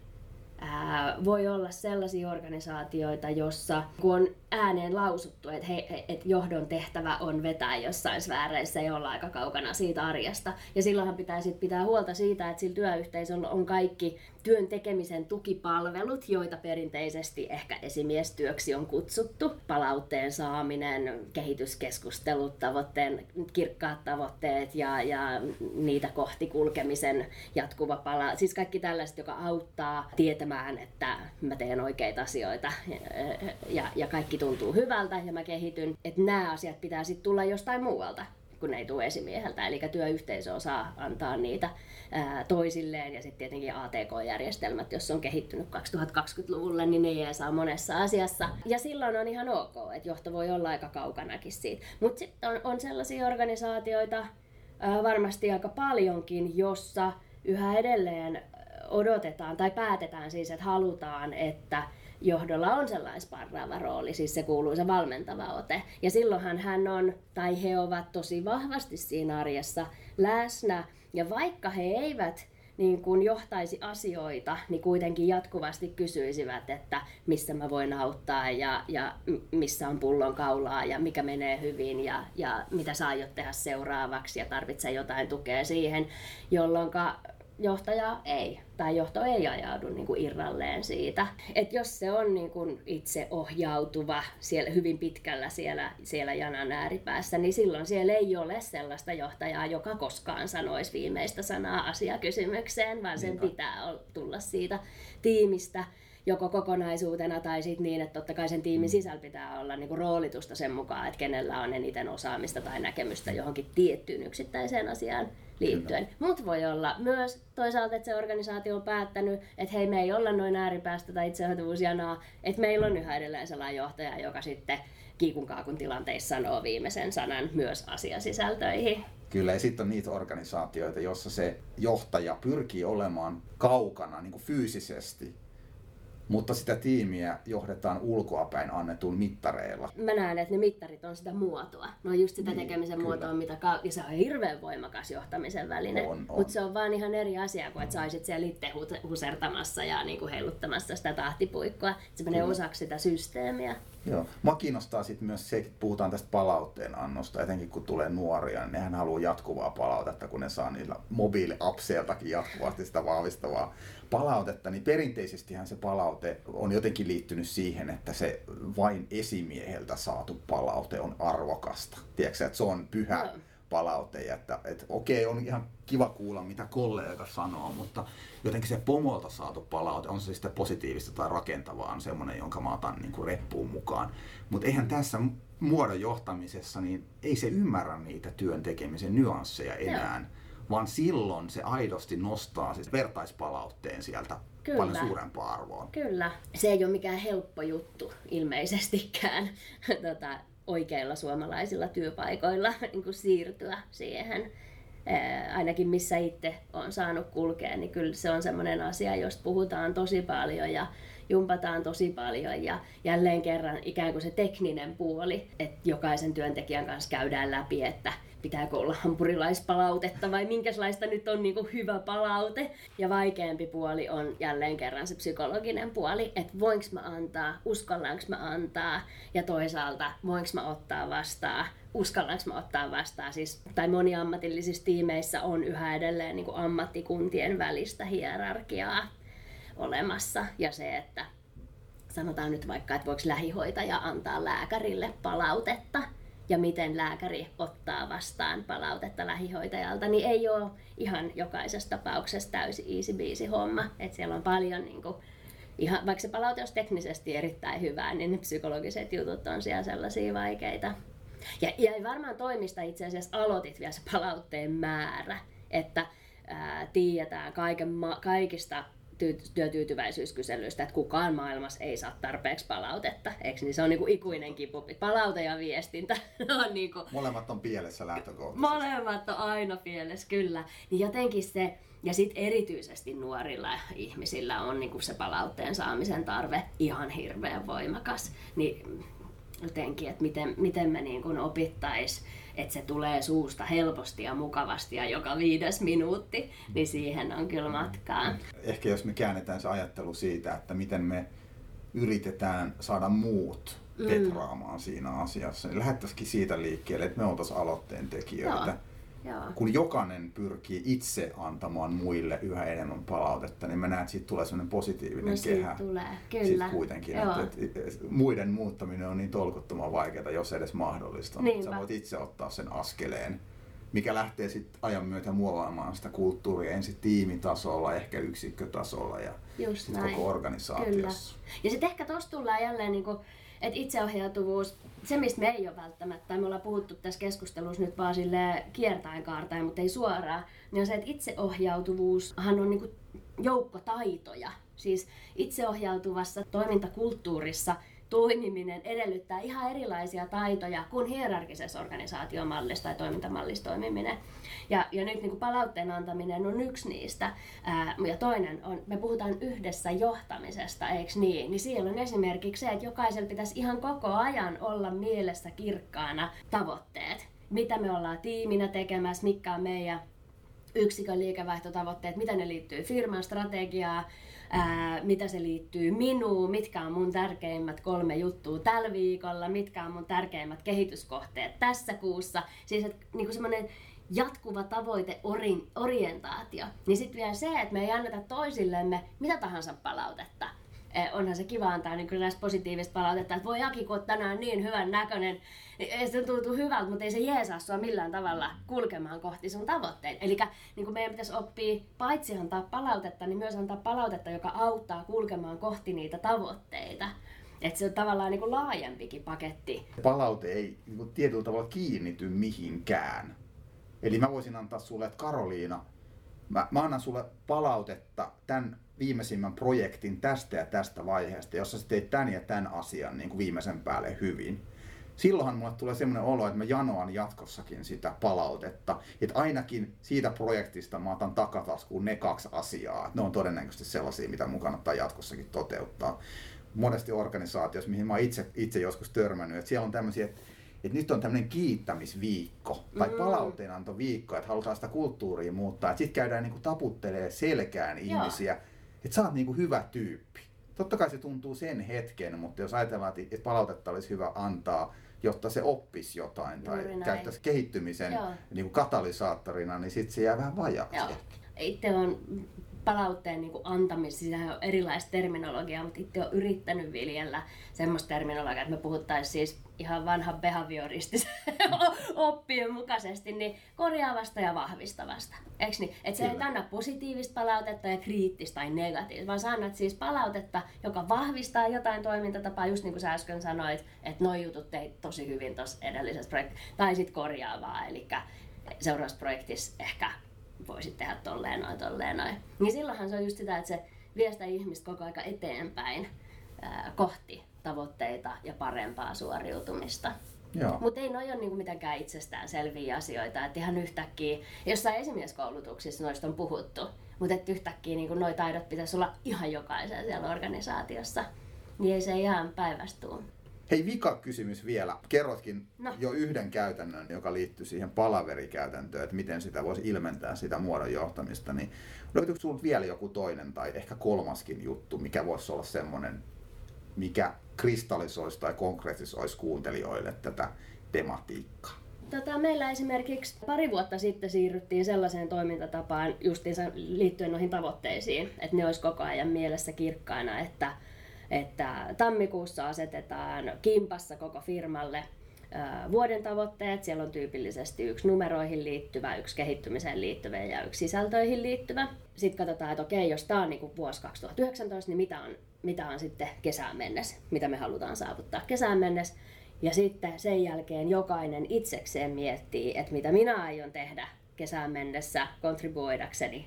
ää, voi olla sellaisia organisaatioita, jossa kun on ääneen lausuttu, että, he, että johdon tehtävä on vetää jossain sfääreissä ja olla aika kaukana siitä arjesta. Ja silloinhan pitäisi pitää huolta siitä, että sillä työyhteisöllä on kaikki työn tekemisen tukipalvelut, joita perinteisesti ehkä esimiestyöksi on kutsuttu. Palautteen saaminen, kehityskeskustelut, tavoitteen, kirkkaat tavoitteet ja, ja niitä kohti kulkemisen jatkuva pala. Siis kaikki tällaiset, joka auttaa tietämään, että mä teen oikeita asioita ja, ja, ja kaikki tuntuu hyvältä ja mä kehityn. Että nämä asiat pitää sitten tulla jostain muualta kun ne ei tule esimieheltä. Eli työyhteisö osaa antaa niitä ää, toisilleen ja sitten tietenkin ATK-järjestelmät, jos on kehittynyt 2020-luvulle, niin ne ei saa monessa asiassa. Ja silloin on ihan ok, että johto voi olla aika kaukanakin siitä. Mutta sitten on, on sellaisia organisaatioita ää, varmasti aika paljonkin, jossa yhä edelleen odotetaan tai päätetään siis, että halutaan, että johdolla on sellainen sparraava rooli, siis se kuuluu se valmentava ote. Ja silloinhan hän on, tai he ovat tosi vahvasti siinä arjessa läsnä. Ja vaikka he eivät niin kun johtaisi asioita, niin kuitenkin jatkuvasti kysyisivät, että missä mä voin auttaa ja, ja missä on pullon kaulaa ja mikä menee hyvin ja, ja mitä saa jo tehdä seuraavaksi ja tarvitsee jotain tukea siihen, jolloin johtaja ei, tai johto ei ajaudu niin kuin irralleen siitä. Et jos se on niin kuin itse ohjautuva siellä hyvin pitkällä siellä, siellä janan ääripäässä, niin silloin siellä ei ole sellaista johtajaa, joka koskaan sanoisi viimeistä sanaa asiakysymykseen, vaan sen Niinpä. pitää tulla siitä tiimistä joko kokonaisuutena tai sitten niin, että totta kai sen tiimin mm. sisällä pitää olla niinku roolitusta sen mukaan, että kenellä on eniten osaamista tai näkemystä johonkin tiettyyn yksittäiseen asiaan liittyen. Mutta voi olla myös toisaalta, että se organisaatio on päättänyt, että hei, me ei olla noin ääripäästä tai itsehoitavuusjanaa, että meillä on yhä edelleen sellainen johtaja, joka sitten kiikun kaakun tilanteissa sanoo viimeisen sanan myös asiasisältöihin. Kyllä, ja sitten on niitä organisaatioita, joissa se johtaja pyrkii olemaan kaukana niin kuin fyysisesti mutta sitä tiimiä johdetaan ulkoapäin annetulla mittareilla. Mä näen, että ne mittarit on sitä muotoa. Ne on just sitä niin, tekemisen kyllä. muotoa, mitä ka- ja se on hirveän voimakas johtamisen väline. Mutta se on vaan ihan eri asia kuin, että saisit siellä itse husertamassa ja niinku heiluttamassa sitä tahtipuikkoa. Se menee osaksi sitä systeemiä. Joo. Mua kiinnostaa sitten myös se, että puhutaan tästä palautteen annosta, etenkin kun tulee nuoria, niin nehän haluaa jatkuvaa palautetta, kun ne saa niillä mobiiliapseiltakin jatkuvasti sitä vahvistavaa palautetta, niin perinteisestihän se palaute on jotenkin liittynyt siihen, että se vain esimieheltä saatu palaute on arvokasta. Tiedätkö, että se on pyhä no. Palaute, että, että okei, on ihan kiva kuulla, mitä kollega sanoo, mutta jotenkin se pomolta saatu palaute, on se sitten positiivista tai rakentavaa, on semmoinen, jonka mä otan niin kuin reppuun mukaan. Mutta eihän tässä muodon johtamisessa, niin ei se ymmärrä niitä työn tekemisen nyansseja enää. No vaan silloin se aidosti nostaa siis vertaispalautteen sieltä Kyllä. paljon suurempaa arvoa. Kyllä. Se ei ole mikään helppo juttu ilmeisestikään tota, oikeilla suomalaisilla työpaikoilla niin kuin siirtyä siihen. ainakin missä itse on saanut kulkea, niin kyllä se on semmoinen asia, josta puhutaan tosi paljon ja jumpataan tosi paljon ja jälleen kerran ikään kuin se tekninen puoli, että jokaisen työntekijän kanssa käydään läpi, että pitääkö olla hampurilaispalautetta vai minkälaista nyt on niin kuin hyvä palaute. Ja vaikeampi puoli on jälleen kerran se psykologinen puoli, että voinko mä antaa, uskallanko mä antaa ja toisaalta voinko mä ottaa vastaan uskallanko mä ottaa vastaan. Siis, tai moniammatillisissa tiimeissä on yhä edelleen niin kuin ammattikuntien välistä hierarkiaa olemassa. Ja se, että sanotaan nyt vaikka, että voiko lähihoitaja antaa lääkärille palautetta, ja miten lääkäri ottaa vastaan palautetta lähihoitajalta, niin ei ole ihan jokaisessa tapauksessa täysin easy biisi homma. Et siellä on paljon, niin kuin, ihan, vaikka se palaute olisi teknisesti erittäin hyvää, niin ne psykologiset jutut on siellä sellaisia vaikeita. Ja, ja varmaan toimista itse asiassa aloitit vielä se palautteen määrä, että ää, tiedetään kaiken, kaikista työtyytyväisyyskyselyistä, että kukaan maailmassa ei saa tarpeeksi palautetta. Eikö niin? Se on niinku ikuinen kipu. Palaute ja viestintä on niinku... Molemmat on pielessä lähtökohtaisesti. Molemmat on aina pielessä, kyllä. Niin jotenkin se, ja sitten erityisesti nuorilla ihmisillä on niinku se palautteen saamisen tarve ihan hirveän voimakas. Niin jotenkin, että miten, miten me niin kuin opittais, että se tulee suusta helposti ja mukavasti ja joka viides minuutti, niin siihen on kyllä matkaa. Ehkä jos me käännetään se ajattelu siitä, että miten me yritetään saada muut mm. petraamaan siinä asiassa, niin lähdettäisikin siitä liikkeelle, että me oltaisiin aloitteen tekijöitä. Joo Joo. kun jokainen pyrkii itse antamaan muille yhä enemmän palautetta, niin mä näen, että siitä tulee sellainen positiivinen no, kehä. tulee, kyllä. kuitenkin, että, että, muiden muuttaminen on niin tolkuttoman vaikeaa, jos edes mahdollista. Niinpä. Sä voit itse ottaa sen askeleen, mikä lähtee sitten ajan myötä muovaamaan sitä kulttuuria ensin tiimitasolla, ehkä yksikkötasolla ja sitten koko organisaatiossa. Kyllä. Ja sitten ehkä tuossa tullaan jälleen, niin kuin, että itseohjautuvuus se, mistä me ei ole välttämättä, me ollaan puhuttu tässä keskustelussa nyt vaan sille kiertäen kaartain, mutta ei suoraan, niin on se, että itseohjautuvuushan on niinku joukko taitoja. Siis itseohjautuvassa toimintakulttuurissa toimiminen edellyttää ihan erilaisia taitoja kuin hierarkisessa organisaatiomallissa tai toimintamallissa toimiminen. Ja, ja nyt niin kuin palautteen antaminen on yksi niistä. Ää, ja toinen on, me puhutaan yhdessä johtamisesta, eikö niin? Niin siellä on esimerkiksi se, että jokaisella pitäisi ihan koko ajan olla mielessä kirkkaana tavoitteet. Mitä me ollaan tiiminä tekemässä, mikä on meidän yksikön liikevaihtotavoitteet, mitä ne liittyy firman strategiaan, ää, mitä se liittyy minuun, mitkä on mun tärkeimmät kolme juttua tällä viikolla, mitkä on mun tärkeimmät kehityskohteet tässä kuussa. Siis että niin semmoinen jatkuva tavoite orientaatio. Niin sitten vielä se, että me ei anneta toisillemme mitä tahansa palautetta. Eh, onhan se kiva antaa niin kyllä positiivista palautetta, että voi Aki, kun tänään niin hyvän näköinen, niin ei se tuntuu hyvältä, mutta ei se jeesaa sua millään tavalla kulkemaan kohti sun tavoitteita. Eli niin meidän pitäisi oppia paitsi antaa palautetta, niin myös antaa palautetta, joka auttaa kulkemaan kohti niitä tavoitteita. Että se on tavallaan niin kuin laajempikin paketti. Palaute ei niin kuin tietyllä tavalla kiinnity mihinkään. Eli mä voisin antaa sulle, että Karoliina, mä, mä annan sulle palautetta tämän viimeisimmän projektin tästä ja tästä vaiheesta, jossa sä teit tämän ja tämän asian niin kuin viimeisen päälle hyvin. Silloinhan mulle tulee semmoinen olo, että mä janoan jatkossakin sitä palautetta. Että ainakin siitä projektista mä otan takataskuun ne kaksi asiaa. Ne on todennäköisesti sellaisia, mitä mun kannattaa jatkossakin toteuttaa. Monesti organisaatiossa, mihin mä oon itse, itse joskus törmännyt, että siellä on tämmöisiä, että että nyt on tämmöinen kiittämisviikko tai mm. palauteenantoviikko, että halutaan sitä kulttuuria muuttaa. Sitten käydään niinku taputtelee selkään Joo. ihmisiä, että sä oot niinku hyvä tyyppi. Totta kai se tuntuu sen hetken, mutta jos ajatellaan, että palautetta olisi hyvä antaa, jotta se oppisi jotain tai käyttäisi kehittymisen niin kuin katalysaattorina, niin sitten se jää vähän vajaaksi. Itse on palautteen niin kuin antamisessa on erilaista terminologiaa, mutta itse olen yrittänyt viljellä semmoista terminologiaa, että me puhuttaisiin siis ihan vanhan behavioristisen oppien mukaisesti, niin korjaavasta ja vahvistavasta. Eikö niin? Että se ei anna positiivista palautetta ja kriittistä tai negatiivista, vaan sä annat siis palautetta, joka vahvistaa jotain toimintatapaa, just niin kuin sä äsken sanoit, että noi jutut teit tosi hyvin tuossa edellisessä projektissa, tai sitten korjaavaa, eli seuraavassa projektissa ehkä voisit tehdä tolleen noin, tolleen noin. Niin silloinhan se on just sitä, että se vie sitä ihmistä koko aika eteenpäin ää, kohti tavoitteita ja parempaa suoriutumista. Mutta ei noin ole niinku mitenkään itsestään selviä asioita, että ihan yhtäkkiä, jossain esimieskoulutuksissa noista on puhuttu, mutta että yhtäkkiä niinku noi taidot pitäisi olla ihan jokaisen siellä organisaatiossa, niin ei se ihan päivästuu. Hei, vika kysymys vielä. Kerrotkin no. jo yhden käytännön, joka liittyy siihen palaverikäytäntöön, että miten sitä voisi ilmentää sitä muodon johtamista. Niin löytyykö sinulla vielä joku toinen tai ehkä kolmaskin juttu, mikä voisi olla semmoinen, mikä kristallisoisi tai konkretisoisi kuuntelijoille tätä tematiikkaa? Tota, meillä esimerkiksi pari vuotta sitten siirryttiin sellaiseen toimintatapaan justiinsa liittyen noihin tavoitteisiin, että ne olisi koko ajan mielessä kirkkaina, että että tammikuussa asetetaan kimpassa koko firmalle vuoden tavoitteet. Siellä on tyypillisesti yksi numeroihin liittyvä, yksi kehittymiseen liittyvä ja yksi sisältöihin liittyvä. Sitten katsotaan, että okei, jos tämä on niin vuosi 2019, niin mitä on, mitä on sitten kesään mennessä, mitä me halutaan saavuttaa kesään mennessä. Ja sitten sen jälkeen jokainen itsekseen miettii, että mitä minä aion tehdä kesään mennessä kontribuoidakseni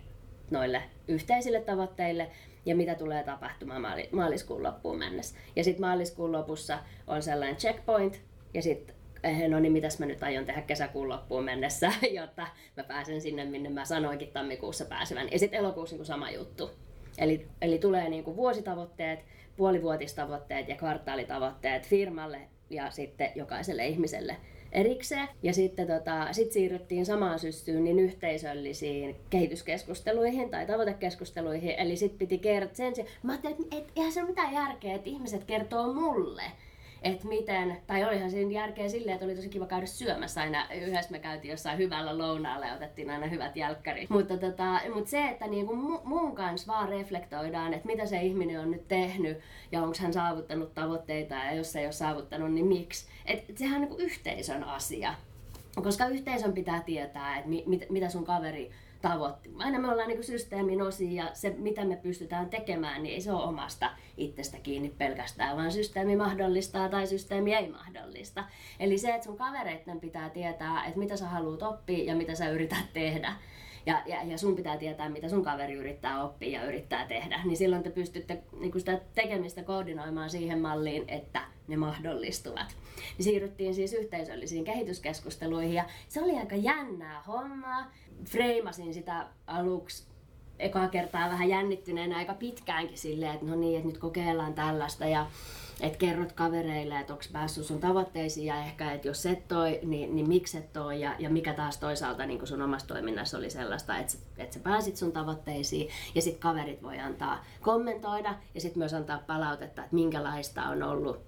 noille yhteisille tavoitteille ja mitä tulee tapahtumaan maaliskuun loppuun mennessä. Ja sitten maaliskuun lopussa on sellainen checkpoint, ja sitten eh, no niin, mitäs mä nyt aion tehdä kesäkuun loppuun mennessä, jotta mä pääsen sinne, minne mä sanoinkin tammikuussa pääsevän. Ja sitten elokuussa niin sama juttu. Eli, eli tulee niin kuin vuositavoitteet, puolivuotistavoitteet ja kvartaalitavoitteet firmalle ja sitten jokaiselle ihmiselle erikseen. Ja sitten tota, sit siirryttiin samaan syssyyn niin yhteisöllisiin kehityskeskusteluihin tai tavoitekeskusteluihin. Eli sitten piti kertoa sen. Mä ajattelin, että et, eihän se ole mitään järkeä, että ihmiset kertoo mulle että miten, tai olihan siinä järkeä silleen, että oli tosi kiva käydä syömässä aina. Yhdessä me käytiin jossain hyvällä lounaalla ja otettiin aina hyvät jälkkärit. Mutta, tota, mutta se, että niinku mun kanssa vaan reflektoidaan, että mitä se ihminen on nyt tehnyt ja onko hän saavuttanut tavoitteita ja jos ei ole saavuttanut, niin miksi. Et, et sehän on niinku yhteisön asia. Koska yhteisön pitää tietää, että mi, mit, mitä sun kaveri tavoitti. Aina me ollaan niin systeemin osia ja se, mitä me pystytään tekemään, niin ei se ole omasta itsestä kiinni pelkästään, vaan systeemi mahdollistaa tai systeemi ei mahdollista. Eli se, että sun kavereiden pitää tietää, että mitä sä haluat oppia ja mitä sä yrität tehdä. Ja, ja, ja sun pitää tietää, mitä sun kaveri yrittää oppia ja yrittää tehdä. Niin silloin te pystytte niin sitä tekemistä koordinoimaan siihen malliin, että ne mahdollistuvat. Niin siirryttiin siis yhteisöllisiin kehityskeskusteluihin ja se oli aika jännää hommaa. Freimasin sitä aluksi ekaa kertaa vähän jännittyneenä aika pitkäänkin silleen, että no niin, että nyt kokeillaan tällaista ja että kerrot kavereille, että onko päässyt sun tavoitteisiin ja ehkä, että jos et toi, niin, niin miksi et toi ja, ja mikä taas toisaalta niin sun omassa toiminnassa oli sellaista, että, että sä pääsit sun tavoitteisiin ja sitten kaverit voi antaa kommentoida ja sitten myös antaa palautetta, että minkälaista on ollut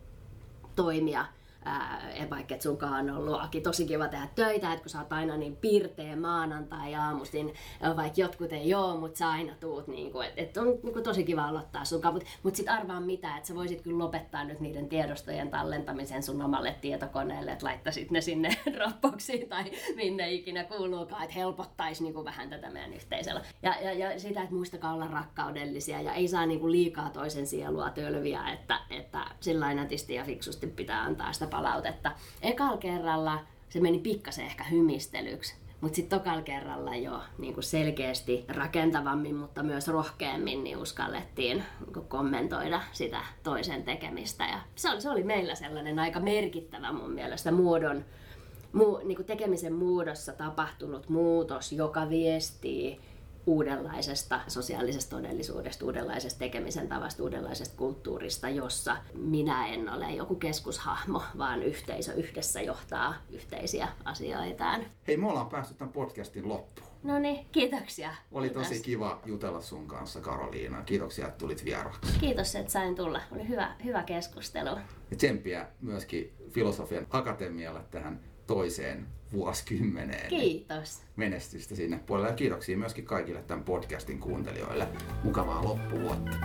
toimia ää, vaikka et sunkaan on ollut Aki, tosi kiva tehdä töitä, että kun sä oot aina niin pirteä maanantai aamuisin, vaikka jotkut ei oo, mutta sä aina tuut, niin kuin, että et on niin kuin, tosi kiva aloittaa sunkaan, mutta mut sit arvaa mitä, että sä voisit kyllä lopettaa nyt niiden tiedostojen tallentamisen sun omalle tietokoneelle, että laittaisit ne sinne Dropboxiin tai minne ikinä kuuluukaan, että helpottaisi niin kuin vähän tätä meidän yhteisöllä. Ja, ja, ja sitä, että muistakaa olla rakkaudellisia ja ei saa niin kuin liikaa toisen sielua tölviä, että, että sillä nätisti ja fiksusti pitää antaa sitä palautetta. Ekalla kerralla se meni pikkasen ehkä hymistelyksi, mutta sitten tokalla kerralla jo niin kuin selkeästi rakentavammin, mutta myös rohkeammin niin uskallettiin niin kommentoida sitä toisen tekemistä. Ja se oli, se oli meillä sellainen aika merkittävä mun mielestä muodon, mu, niin kuin tekemisen muodossa tapahtunut muutos, joka viestii uudenlaisesta sosiaalisesta todellisuudesta, uudenlaisesta tekemisen tavasta, uudenlaisesta kulttuurista, jossa minä en ole joku keskushahmo, vaan yhteisö yhdessä johtaa yhteisiä asioitaan. Hei, me ollaan päästy tämän podcastin loppuun. No niin, kiitoksia. Oli tosi Kiitos. kiva jutella sun kanssa, Karoliina. Kiitoksia, että tulit vieraaksi. Kiitos, että sain tulla. Oli hyvä, hyvä keskustelu. Ja tsemppiä myöskin Filosofian Akatemialle tähän toiseen vuosikymmeneen. Kiitos. Menestystä sinne puolelle ja kiitoksia myöskin kaikille tämän podcastin kuuntelijoille. Mukavaa loppuvuotta.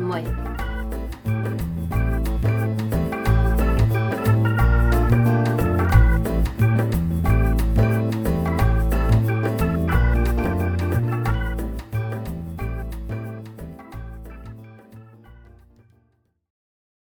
Moi.